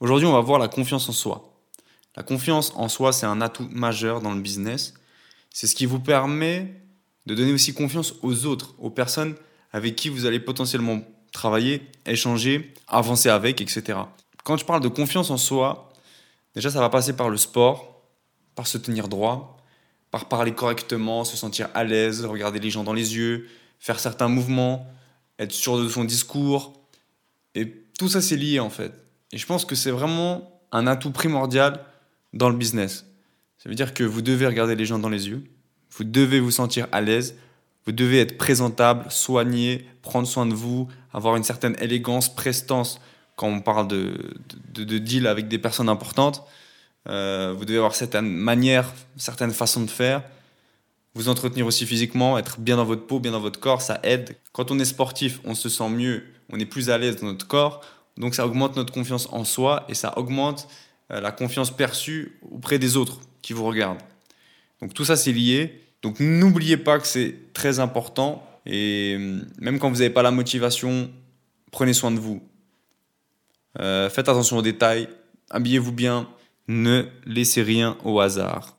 Aujourd'hui, on va voir la confiance en soi. La confiance en soi, c'est un atout majeur dans le business. C'est ce qui vous permet de donner aussi confiance aux autres, aux personnes avec qui vous allez potentiellement travailler, échanger, avancer avec, etc. Quand je parle de confiance en soi, déjà ça va passer par le sport, par se tenir droit, par parler correctement, se sentir à l'aise, regarder les gens dans les yeux, faire certains mouvements, être sûr de son discours. Et tout ça, c'est lié en fait. Et je pense que c'est vraiment un atout primordial dans le business. Ça veut dire que vous devez regarder les gens dans les yeux, vous devez vous sentir à l'aise, vous devez être présentable, soigné, prendre soin de vous, avoir une certaine élégance, prestance quand on parle de, de, deal avec des personnes importantes. Euh, vous devez avoir certaines manières, certaines façons de faire. Vous entretenir aussi physiquement, être bien dans votre peau, bien dans votre corps, ça aide. Quand on est sportif, on se sent mieux, on est plus à l'aise dans notre corps. Donc ça augmente notre confiance en soi et ça augmente euh, la confiance perçue auprès des autres qui vous regardent. Donc tout ça c'est lié. Donc n'oubliez pas que c'est très important et euh, même quand vous n'avez pas la motivation, prenez soin de vous. Euh, faites attention aux détails, habillez-vous bien, ne laissez rien au hasard.